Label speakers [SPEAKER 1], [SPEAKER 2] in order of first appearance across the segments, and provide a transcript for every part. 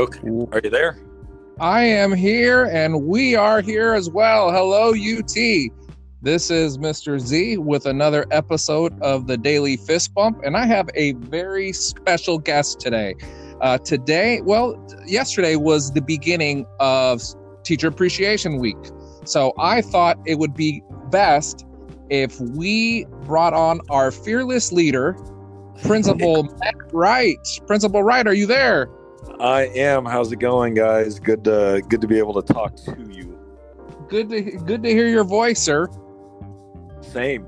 [SPEAKER 1] Are you there?
[SPEAKER 2] I am here and we are here as well. Hello, UT. This is Mr. Z with another episode of the Daily Fist Bump, and I have a very special guest today. Uh, today, well, yesterday was the beginning of Teacher Appreciation Week. So I thought it would be best if we brought on our fearless leader, Principal Matt Wright. Principal Wright, are you there?
[SPEAKER 1] I am. How's it going, guys? Good to good to be able to talk to you.
[SPEAKER 2] Good to good to hear your voice, sir.
[SPEAKER 1] Same.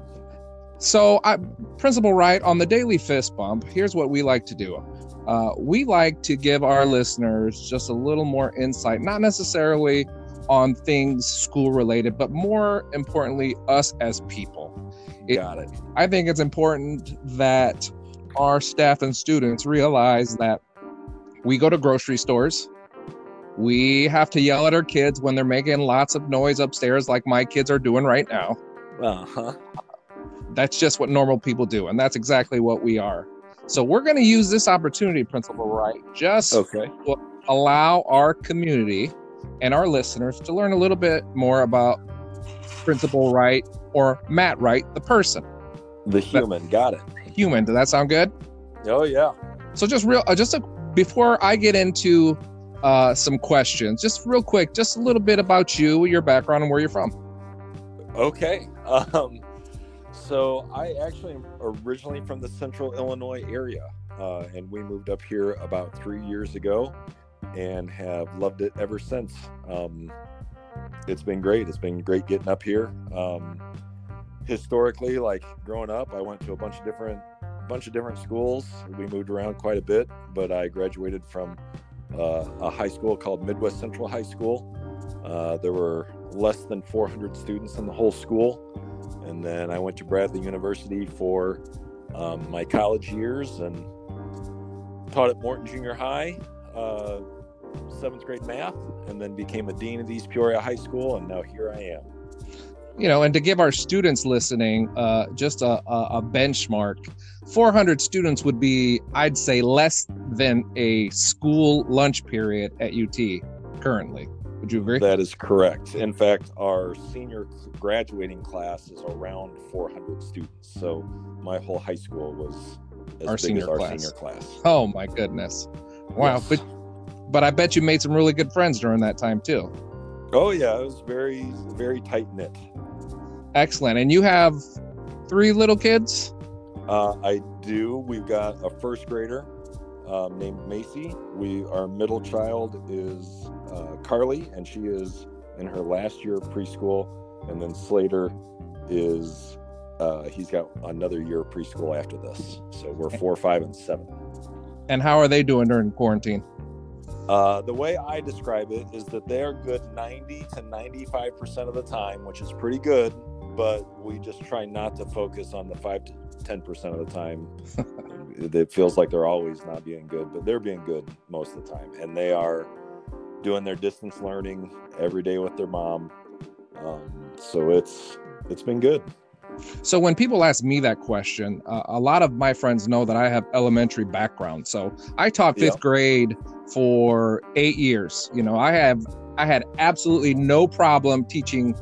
[SPEAKER 2] So, I, Principal Wright, on the Daily Fist Bump, here's what we like to do. Uh, we like to give our listeners just a little more insight, not necessarily on things school related, but more importantly, us as people.
[SPEAKER 1] It, Got it.
[SPEAKER 2] I think it's important that our staff and students realize that we go to grocery stores. We have to yell at our kids when they're making lots of noise upstairs, like my kids are doing right now.
[SPEAKER 1] Uh huh.
[SPEAKER 2] That's just what normal people do, and that's exactly what we are. So we're going to use this opportunity, Principal Wright, just
[SPEAKER 1] okay.
[SPEAKER 2] to allow our community and our listeners to learn a little bit more about Principal Wright or Matt Wright, the person,
[SPEAKER 1] the human. Got it.
[SPEAKER 2] Human. Does that sound good?
[SPEAKER 1] Oh yeah.
[SPEAKER 2] So just real, uh, just a before I get into uh, some questions, just real quick, just a little bit about you, your background, and where you're from.
[SPEAKER 1] Okay. Um, so I actually am originally from the central Illinois area, uh, and we moved up here about three years ago and have loved it ever since. Um, it's been great. It's been great getting up here. Um, historically, like growing up, I went to a bunch of different bunch of different schools. We moved around quite a bit, but I graduated from uh, a high school called Midwest Central High School. Uh, there were less than 400 students in the whole school. And then I went to Bradley University for um, my college years and taught at Morton Junior High, uh, seventh grade math, and then became a dean of East Peoria High School. And now here I am
[SPEAKER 2] you know, and to give our students listening uh, just a, a, a, benchmark, 400 students would be, I'd say, less than a school lunch period at UT currently. Would you agree?
[SPEAKER 1] That is correct. In fact, our senior graduating class is around 400 students. So my whole high school was
[SPEAKER 2] our, senior,
[SPEAKER 1] our
[SPEAKER 2] class.
[SPEAKER 1] senior class.
[SPEAKER 2] Oh my goodness! Wow, yes. but but I bet you made some really good friends during that time too.
[SPEAKER 1] Oh yeah, it was very very tight knit.
[SPEAKER 2] Excellent. And you have three little kids?
[SPEAKER 1] Uh, I do. We've got a first grader um, named Macy. We our middle child is uh, Carly, and she is in her last year of preschool. And then Slater is uh, he's got another year of preschool after this. So we're four, five, and seven.
[SPEAKER 2] And how are they doing during quarantine?
[SPEAKER 1] Uh, the way I describe it is that they are good 90 to 95% of the time, which is pretty good but we just try not to focus on the five to ten percent of the time. it feels like they're always not being good, but they're being good most of the time, and they are doing their distance learning every day with their mom. Um, so it's it's been good.
[SPEAKER 2] So when people ask me that question, uh, a lot of my friends know that I have elementary background. So I taught fifth grade for eight years. You know, I have I had absolutely no problem teaching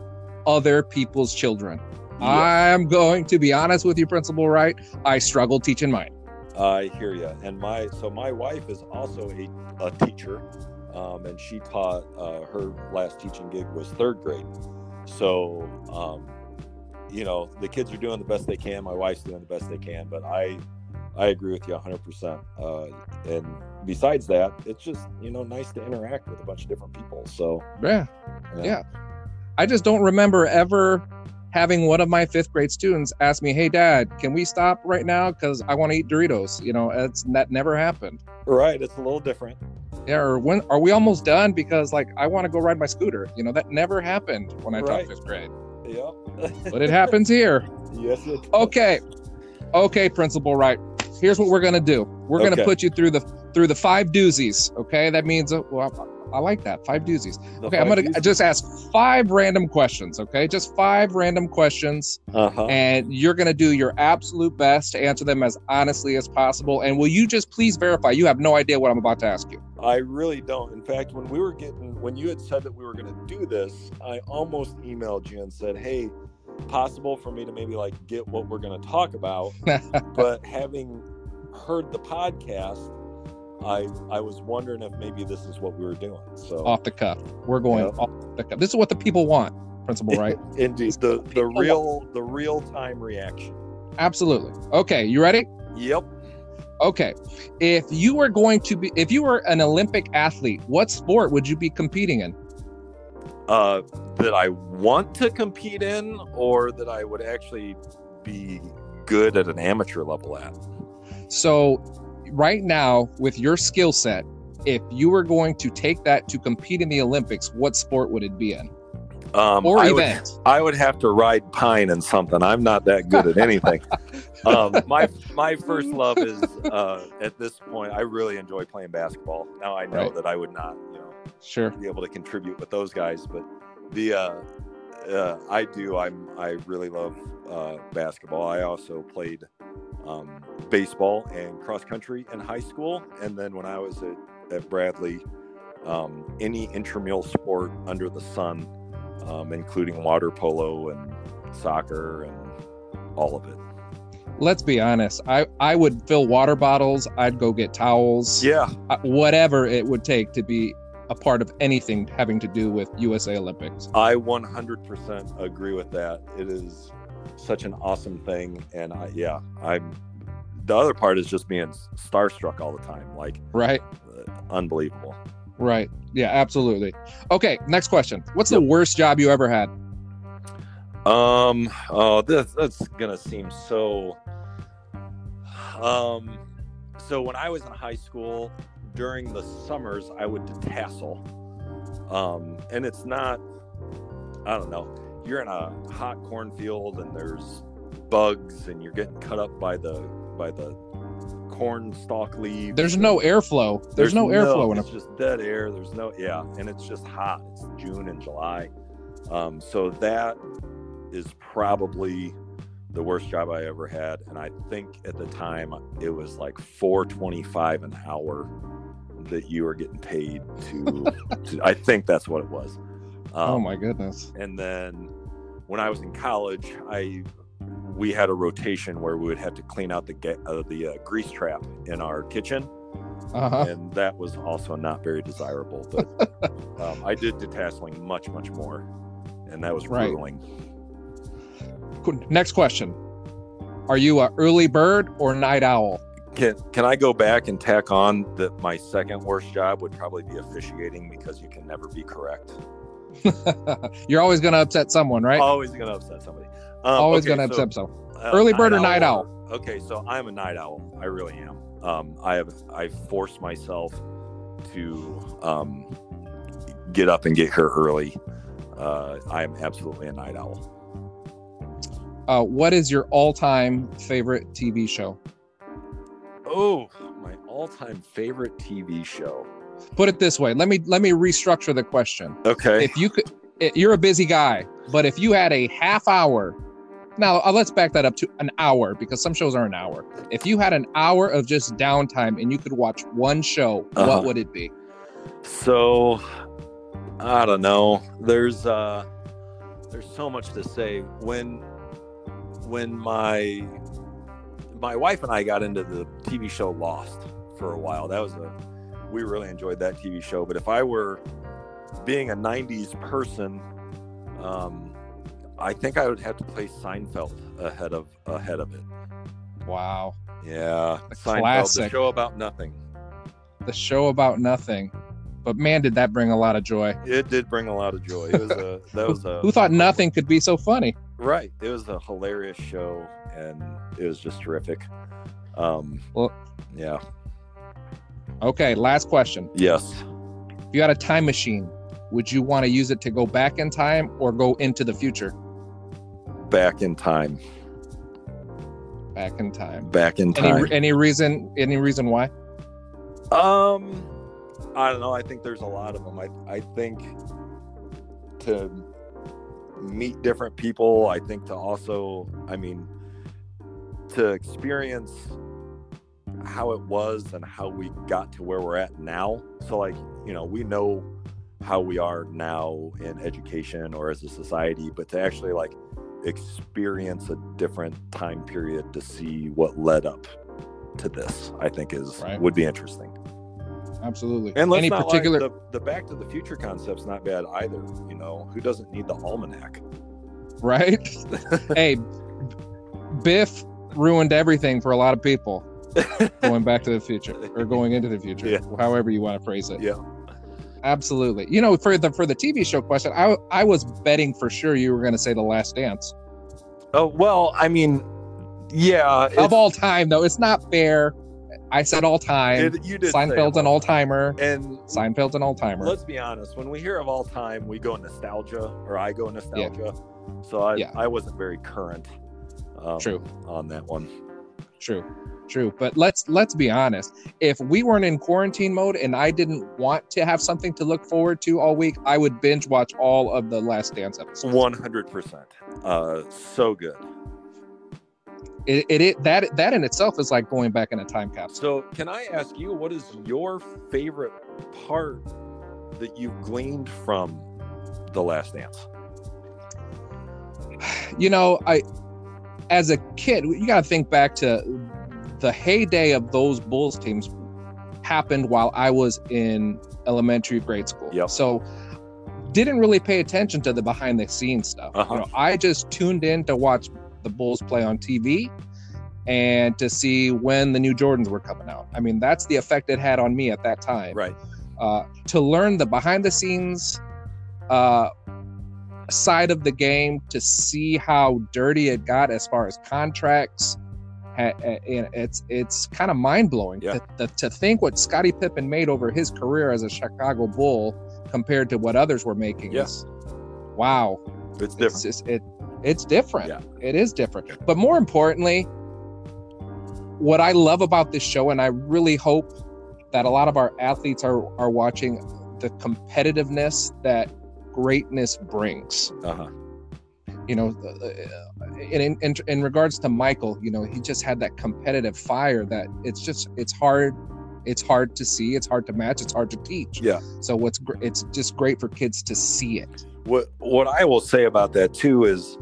[SPEAKER 2] other people's children. Yes. I'm going to be honest with you, Principal Wright. I struggle teaching mine.
[SPEAKER 1] I hear you. And my so my wife is also a, a teacher, um, and she taught uh, her last teaching gig was third grade. So, um, you know, the kids are doing the best they can. My wife's doing the best they can, but I I agree with you 100%. Uh, and besides that, it's just, you know, nice to interact with a bunch of different people. So,
[SPEAKER 2] yeah. Yeah. yeah. I just don't remember ever having one of my fifth grade students ask me, "Hey, Dad, can we stop right now? Because I want to eat Doritos." You know, it's that never happened.
[SPEAKER 1] Right, it's a little different.
[SPEAKER 2] Yeah, or when are we almost done? Because like I want to go ride my scooter. You know, that never happened when I right. taught fifth grade.
[SPEAKER 1] Yep.
[SPEAKER 2] but it happens here.
[SPEAKER 1] Yes, it. Does.
[SPEAKER 2] Okay, okay, Principal Wright. Here's what we're gonna do. We're gonna put you through the through the five doozies. Okay, that means uh, well, I like that. Five doozies.
[SPEAKER 1] The
[SPEAKER 2] Okay, I'm gonna
[SPEAKER 1] doozies.
[SPEAKER 2] just ask five random questions. Okay, just five random questions,
[SPEAKER 1] Uh-huh.
[SPEAKER 2] and you're gonna do your absolute best to answer them as honestly as possible. And will you just please verify you have no idea what I'm about to ask you?
[SPEAKER 1] I really don't. In fact, when we were getting, when you had said that we were going to do this, I almost emailed you and said, "Hey, possible for me to maybe like get what we're going to talk about." but having heard the podcast, I I was wondering if maybe this is what we were doing. So
[SPEAKER 2] Off the cuff, we're going
[SPEAKER 1] Yeah.
[SPEAKER 2] off the cuff. This is what the people want, principal, right?
[SPEAKER 1] indeed, the the real the real time reaction.
[SPEAKER 2] Absolutely. Okay, you ready?
[SPEAKER 1] Yep.
[SPEAKER 2] Okay. If you were going to be, if you were an Olympic athlete, what sport would you be competing in?
[SPEAKER 1] Uh, that I want to compete in, or that I would actually be good at an amateur level at.
[SPEAKER 2] So, right now, with your skill set, if you were going to take that to compete in the Olympics, what sport would it be in?
[SPEAKER 1] Um,
[SPEAKER 2] Or
[SPEAKER 1] I would- I would have to ride pine in something. I'm not that good at anything. um, my my first love is uh, at this point. I really enjoy playing basketball. Now I know
[SPEAKER 2] Right.
[SPEAKER 1] that I would not, you know,
[SPEAKER 2] Sure.
[SPEAKER 1] be able to contribute with those guys, but the uh, uh, I do. I'm I really love uh, basketball. I also played um, baseball and cross country in high school, and then when I was at, at Bradley, um, any intramural sport under the sun, um, including water polo and soccer and all of it.
[SPEAKER 2] Let's be honest. I I would fill water bottles. I'd go get towels.
[SPEAKER 1] Yeah,
[SPEAKER 2] uh, Whatever it would take to be a part of anything having to do with USA Olympics.
[SPEAKER 1] I 100% agree with that. It is such an awesome thing, and I, yeah, I'm. The other part is just being starstruck all the time, like
[SPEAKER 2] Right.
[SPEAKER 1] uh, unbelievable.
[SPEAKER 2] Right. Yeah. Absolutely. Okay. Next question. What's the worst job you ever had?
[SPEAKER 1] Um. Oh, this that's gonna seem so. Um. So when I was in high school, during the summers, I would tassel. Um, and it's not. I don't know. You're in a hot cornfield, and there's bugs, and you're getting cut up by the by the corn stalk leaves.
[SPEAKER 2] There's no airflow. There's, no airflow in
[SPEAKER 1] it's
[SPEAKER 2] it.
[SPEAKER 1] just dead air. There's no yeah, and it's just hot. It's June and July, um, so that is probably the worst job I ever had. And I think at the time it was like four twenty five an hour that you were getting paid to. to I think that's what it was. Um,
[SPEAKER 2] oh my goodness.
[SPEAKER 1] and then when I was in college, I we had a rotation where we would have to clean out the ga- uh, the uh, grease trap in our kitchen
[SPEAKER 2] Uh huh.
[SPEAKER 1] and that was also not very desirable. But um, I did detasseling much, much more, and that was
[SPEAKER 2] Right. Next question. Are you a early bird or night owl?
[SPEAKER 1] Can Can I go back and tack on that my second worst job would probably be officiating because you can never be correct.
[SPEAKER 2] You're always going to upset someone, right?
[SPEAKER 1] Always gonna upset somebody. Um,
[SPEAKER 2] always
[SPEAKER 1] okay,
[SPEAKER 2] going to
[SPEAKER 1] so,
[SPEAKER 2] upset someone.
[SPEAKER 1] uh,
[SPEAKER 2] Early bird or night owl?
[SPEAKER 1] Okay, so I'm a night owl. I really am. Um, I have I force myself to um, get up and get here early. Uh, I am absolutely a night owl.
[SPEAKER 2] Uh, what is your all-time favorite TV show?
[SPEAKER 1] Oh, my all-time favorite TV show.
[SPEAKER 2] Put it this way. Let me let me restructure the question.
[SPEAKER 1] Okay.
[SPEAKER 2] If you could, you're a busy guy, but if you had a half hour, now uh, let's back that up to an hour because some shows are an hour. If you had an hour of just downtime and you could watch one show,
[SPEAKER 1] Uh-huh.
[SPEAKER 2] what would it be?
[SPEAKER 1] So, I don't know. There's uh, there's so much to say. When when my my wife and I got into the TV show Lost for a while, that was a we really enjoyed that TV show. But if I were being a '90s person, um, I think I would have to place Seinfeld ahead of ahead of it.
[SPEAKER 2] Wow,
[SPEAKER 1] Yeah,
[SPEAKER 2] A
[SPEAKER 1] Seinfeld, the
[SPEAKER 2] classic.
[SPEAKER 1] show about nothing.
[SPEAKER 2] the show about nothing, but man, did that bring a lot of joy.
[SPEAKER 1] It did bring a lot of joy. It was a that was a
[SPEAKER 2] Who thought nothing could be so funny?
[SPEAKER 1] Right. It was a hilarious show and it was just terrific. Um
[SPEAKER 2] Well-
[SPEAKER 1] yeah.
[SPEAKER 2] Okay, last question.
[SPEAKER 1] Yes.
[SPEAKER 2] If you had a time machine, would you want to use it to go back in time or go into the future?
[SPEAKER 1] Back in time.
[SPEAKER 2] Back in time.
[SPEAKER 1] Back in
[SPEAKER 2] Any
[SPEAKER 1] time.
[SPEAKER 2] any reason? Any reason why?
[SPEAKER 1] Um I don't know. I think there's a lot of them. I I think to meet different people. I think to also, I mean, to experience how it was and how we got to where we're at now. So, like, you know, we know how we are now in education or as a society, but to actually like experience a different time period to see what led up to this, I think is
[SPEAKER 2] Right.
[SPEAKER 1] would be interesting.
[SPEAKER 2] Absolutely.
[SPEAKER 1] And let's
[SPEAKER 2] Any
[SPEAKER 1] not
[SPEAKER 2] particular?
[SPEAKER 1] lie, the, the Back to the Future concept's not bad either. You know, who doesn't need the almanac?
[SPEAKER 2] right? hey, Biff ruined everything for a lot of people going back to the future or going into the future,
[SPEAKER 1] Yeah.
[SPEAKER 2] however you want to phrase it.
[SPEAKER 1] Yeah.
[SPEAKER 2] Absolutely. You know, for the for the TV show question, I I was betting for sure you were going to say The Last Dance
[SPEAKER 1] Oh well, I mean, yeah,
[SPEAKER 2] of all time. Though it's not fair. I said all time.
[SPEAKER 1] it- you did
[SPEAKER 2] Seinfeld's an
[SPEAKER 1] all
[SPEAKER 2] timer.
[SPEAKER 1] And
[SPEAKER 2] Seinfeld's an all timer.
[SPEAKER 1] let's be honest, when we hear of all time, we go nostalgia, or I go nostalgia. So I
[SPEAKER 2] Yeah.
[SPEAKER 1] I wasn't very current. Um,
[SPEAKER 2] True.
[SPEAKER 1] on that one.
[SPEAKER 2] True, true. But let's let's be honest. If we weren't in quarantine mode and I didn't want to have something to look forward to all week, I would binge watch all of the Last Dance episodes.
[SPEAKER 1] One hundred percent. Uh, so good.
[SPEAKER 2] It, it, it that that in itself is like going back in a time capsule.
[SPEAKER 1] So, can I ask you, what is your favorite part that you've gleaned from The Last Dance?
[SPEAKER 2] You know, I as a kid, you got to think back to the heyday of those Bulls teams happened while I was in elementary grade school.
[SPEAKER 1] Yep.
[SPEAKER 2] So didn't really pay attention to the behind the scenes stuff.
[SPEAKER 1] Uh-huh.
[SPEAKER 2] You know, I just tuned in to watch the Bulls play on TV and to see when the new Jordans were coming out. I mean, that's the effect it had on me at that time.
[SPEAKER 1] Right.
[SPEAKER 2] Uh, to learn the behind the scenes uh, side of the game, to see how dirty it got as far as contracts. uh, and It's it's kind of mind blowing
[SPEAKER 1] Yeah.
[SPEAKER 2] to, to, to think what Scottie Pippen made over his career as a Chicago Bull compared to what others were making.
[SPEAKER 1] Yeah.
[SPEAKER 2] wow,
[SPEAKER 1] It's
[SPEAKER 2] it's
[SPEAKER 1] different.
[SPEAKER 2] it it's different
[SPEAKER 1] Yeah.
[SPEAKER 2] it is different but more importantly what i love about this show and i really hope that a lot of our athletes are are watching the competitiveness that greatness brings
[SPEAKER 1] Uh-huh.
[SPEAKER 2] you know uh, in, in in regards to michael you know he just had that competitive fire that it's just it's hard it's hard to see it's hard to match it's hard to teach
[SPEAKER 1] Yeah.
[SPEAKER 2] so what's gr- it's just great for kids to see it
[SPEAKER 1] What what I will say about that too is,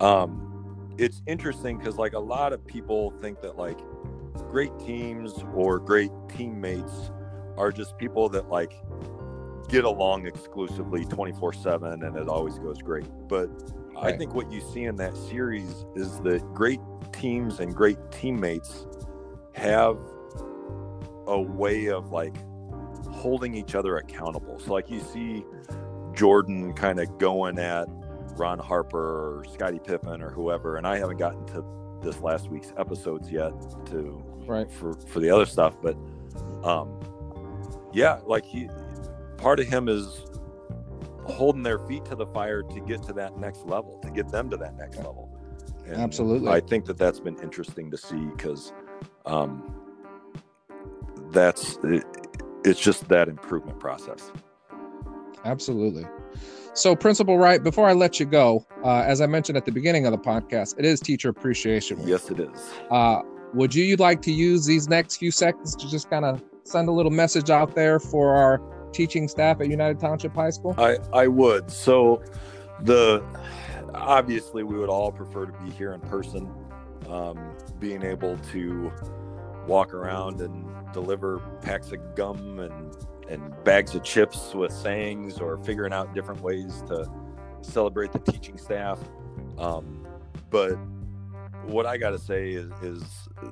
[SPEAKER 1] um, it's interesting because like a lot of people think that like great teams or great teammates are just people that like get along exclusively 24 7 and it always goes great. But i think what you see in that series is that great teams and great teammates have a way of like holding each other accountable. So like you see jordan kind of going at ron harper or scottie pippen or whoever and i haven't gotten to this last week's episodes yet to
[SPEAKER 2] right.
[SPEAKER 1] for for the other stuff but um yeah like he part of him is holding their feet to the fire to get to that next level to get them to that next level. And
[SPEAKER 2] Absolutely.
[SPEAKER 1] i think that that's been interesting to see because um that's it, it's just that improvement process
[SPEAKER 2] Absolutely. So, Principal Wright, before I let you go, uh, as I mentioned at the beginning of the podcast, it is Teacher Appreciation Week.
[SPEAKER 1] yes it is
[SPEAKER 2] Uh, would you like to use these next few seconds to just kind of send a little message out there for our teaching staff at United Township High School?
[SPEAKER 1] I I would. So the obviously we would all prefer to be here in person, um, being able to walk around and deliver packs of gum and and bags of chips with sayings or figuring out different ways to celebrate the teaching staff. Um, but what I got to say is, is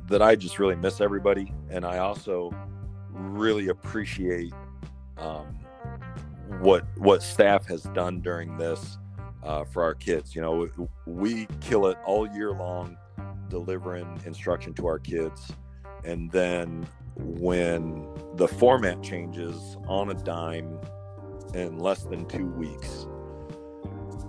[SPEAKER 1] that I just really miss everybody, and I also really appreciate um, what what staff has done during this uh, for our kids. You know, we kill it all year long, delivering instruction to our kids, and then when the format changes on a dime in less than two weeks,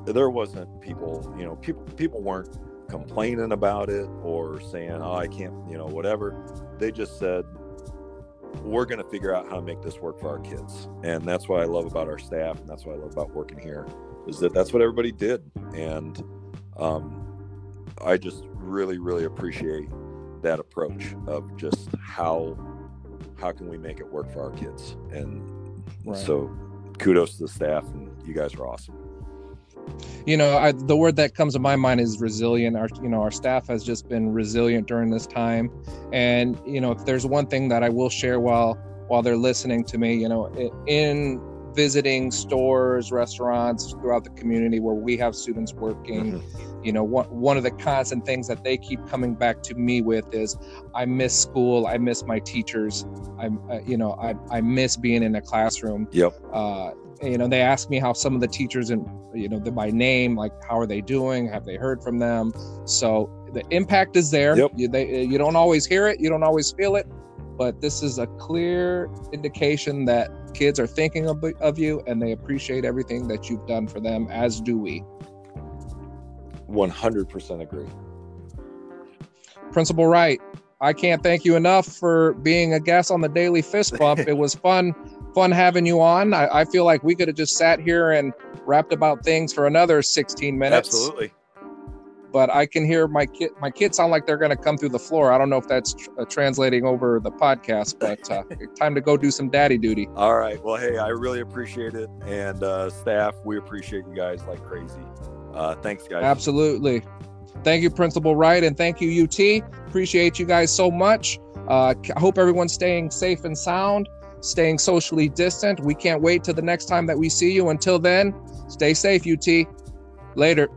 [SPEAKER 1] there wasn't people. You know, people people weren't complaining about it or saying, "Oh, I can't," you know, whatever. They just said, we're going to figure out how to make this work for our kids. And that's what I love about our staff. And that's what I love about working here is that that's what everybody did. And um, I just really, really appreciate that approach of just how how can we make it work for our kids? And right. so kudos to the staff and you guys are awesome.
[SPEAKER 2] You know I, the word that comes to my mind is resilient. Our you know our staff has just been resilient during this time. And you know if there's one thing that i will share while while they're listening to me you know in visiting stores restaurants throughout the community where we have students working. Mm-hmm. you know one, one of the constant things that they keep coming back to me with is i miss school. I miss my teachers. I'm uh, you know I, I miss being in a classroom.
[SPEAKER 1] Yep.
[SPEAKER 2] Uh, you know they ask me how some of the teachers and you know by name like how are they doing? Have they heard from them? So the impact is there.
[SPEAKER 1] Yep.
[SPEAKER 2] you, they, you don't always hear it. You don't always feel it. But this is a clear indication that kids are thinking of, of you and they appreciate everything that you've done for them as do we
[SPEAKER 1] 100% agree
[SPEAKER 2] principal wright i can't thank you enough for being a guest on the daily fist bump it was fun fun having you on. I, I feel like we could have just sat here and rapped about things for another 16 minutes.
[SPEAKER 1] Absolutely.
[SPEAKER 2] But I can hear my kid. My kids sound like they're going to come through the floor. I don't know if that's tr- uh, translating over the podcast, but uh, time to go do some daddy duty.
[SPEAKER 1] All right. Well, hey, I really appreciate it, and uh, staff, we appreciate you guys like crazy. Uh, thanks, guys.
[SPEAKER 2] Absolutely. Thank you, Principal Wright, and thank you, UT. Appreciate you guys so much. Uh, I hope everyone's staying safe and sound staying socially distant. We can't wait till the next time that we see you. Until then, stay safe, UT. Later.